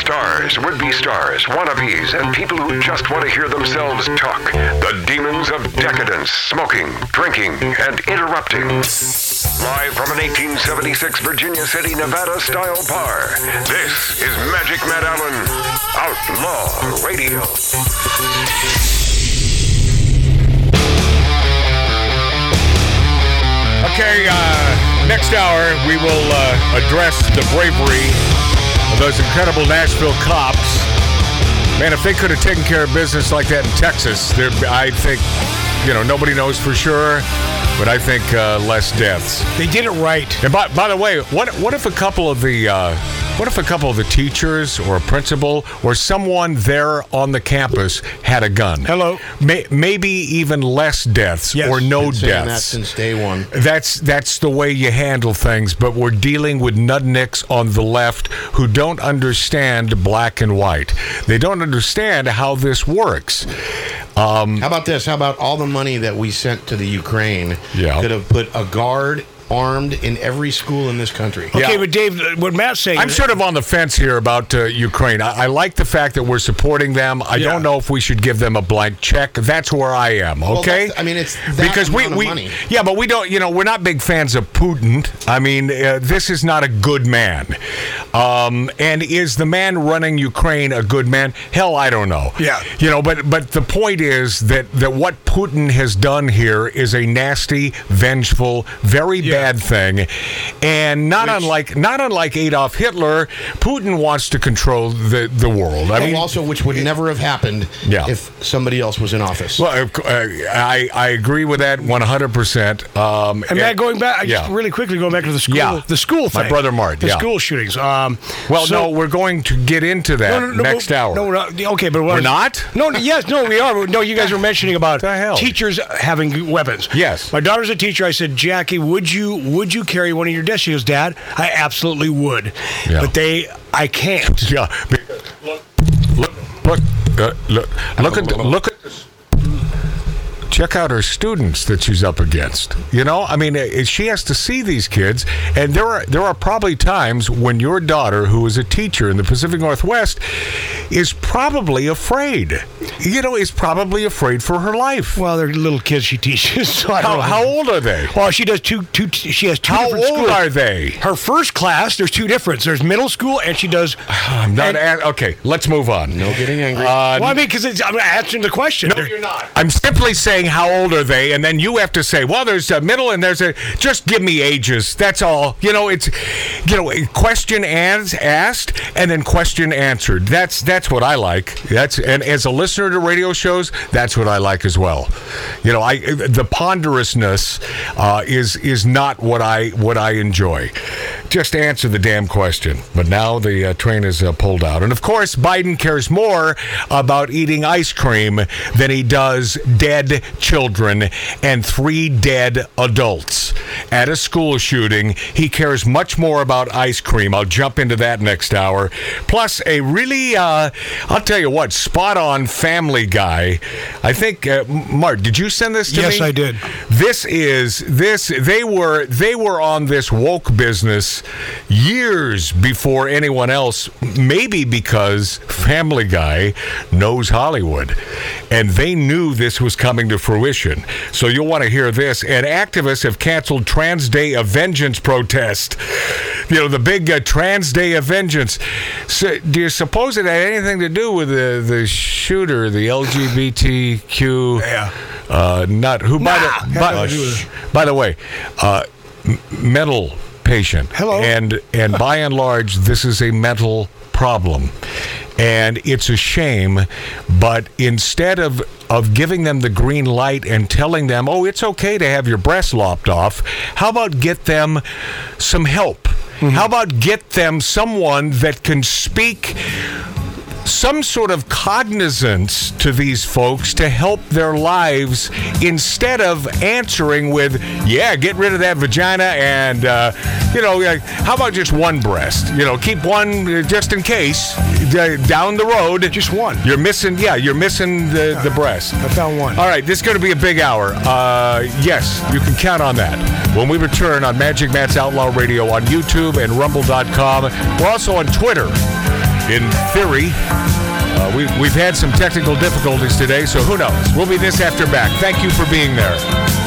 Stars, would be stars, wannabes, and people who just want to hear themselves talk. The demons of decadence, smoking, drinking, and interrupting. Live from an 1876 Virginia City, Nevada style bar, this is Magic Matt Allen, Outlaw Radio. Okay, uh, next hour we will uh, address the bravery those incredible Nashville cops. Man, if they could have taken care of business like that in Texas, there, I think, you know, nobody knows for sure, but I think uh, less deaths. They did it right. And by, by the way, what what if a couple of the uh, what if a couple of the teachers or a principal or someone there on the campus had a gun? Hello. May, maybe even less deaths Yes. or no Been saying that deaths. since day one. That's that's the way you handle things, but we're dealing with nudnicks on the left who don't understand black and white. They don't understand how this works. Um, How about this? How about all the money that we sent to the Ukraine Yeah. could have put a guard armed in every school in this country? Yeah. Okay, but Dave, what Matt's saying. I'm sort of on the fence here about uh, Ukraine. I, I like the fact that we're supporting them. I Yeah. don't know if we should give them a blank check. That's where I am. Okay. that's- I mean, it's that because we, of we money. yeah, but we don't. You know, we're not big fans of Putin. I mean, uh, this is not a good man. Um, and is the man running Ukraine a good man? Hell, I don't know. Yeah. You know, but but the point is that that what Putin has done here is a nasty, vengeful, very Yeah. Bad thing, and not unlike not unlike Adolf Hitler, Putin wants to control the the world. I And mean, also, which would never have happened Yeah. if somebody else was in office. well, uh, I I agree with that one hundred percent. Um, And Matt, going back, I just yeah. really quickly going back to the school, Yeah. the school My brother Mart, the yeah. school shootings. Um, Well, so- no, we're going to get into that No, no, no, next hour. No, we're. Okay, but what We're not? No, no, yes, no, we are. No, you guys were mentioning about The hell? teachers having weapons. Yes. My daughter's a teacher. I said, Jackie, would you would you carry one in your desk? She goes, Dad, I absolutely would. Yeah. But they, I can't. Yeah. Look, look, look, uh, look, look at, look at. Check out her students that she's up against. You know, I mean, uh, she has to see these kids, and there are there are probably times when your daughter, who is a teacher in the Pacific Northwest, is probably afraid. You know, is probably afraid for her life. Well, they're little kids she teaches. So I How, how old are they? Well, she does two. Two. She has two. How different old schools. are they? Her first class. There's two difference. There's middle school, and she does. I'm not. and- a- okay, let's move on. no getting angry. Uh, well, I mean, because I'm answering the question. No, you're not. I'm simply saying how old are they, and then you have to say, well, there's a middle and there's a. Just give me ages. That's all. You know, it's, you know, question as asked and then question answered. That's that's what I like. That's and as a listener to radio shows, that's what I like as well. You know, I the ponderousness uh, is is not what I what I enjoy. Just answer the damn question. But now the uh, train is uh, pulled out, and of course, Biden cares more about eating ice cream than he does dead children and three dead adults at a school shooting. He cares much more about ice cream. I'll jump into that next hour. Plus, a really, uh, I'll tell you what, spot on family guy. I think, uh, Mart, did you send this to Yes, me? Yes, I did. This is this. They were they were on this woke business years before anyone else. Maybe because Family Guy knows Hollywood, and they knew this was coming to fruition. So you'll want to hear this. And activists have canceled Trans Day of Vengeance protest. You know the big uh, Trans Day of Vengeance. So, do you suppose it had anything to do with the the shooter, the LGBTQ? Yeah. Uh, not who by Nah, the by, do with by the way, uh, m- mental patient. Hello. And and by and large, this is a mental problem, and it's a shame. But instead of of giving them the green light and telling them, oh, it's okay to have your breast lopped off, how about get them some help? Mm-hmm. How about get them someone that can speak some sort of cognizance to these folks to help their lives instead of answering with, yeah, get rid of that vagina and, uh, you know, how about just one breast? You know, keep one uh, just in case down the road. Just one. You're missing, yeah, you're missing the, the breast. I found one. All right, this is going to be a big hour. Uh, yes, you can count on that. When we return on Magic Matt's Outlaw Radio on YouTube and Rumble.com, we're also on Twitter in theory. Uh, we, we've had some technical difficulties today, so who knows? We'll be this after back. Thank you for being there.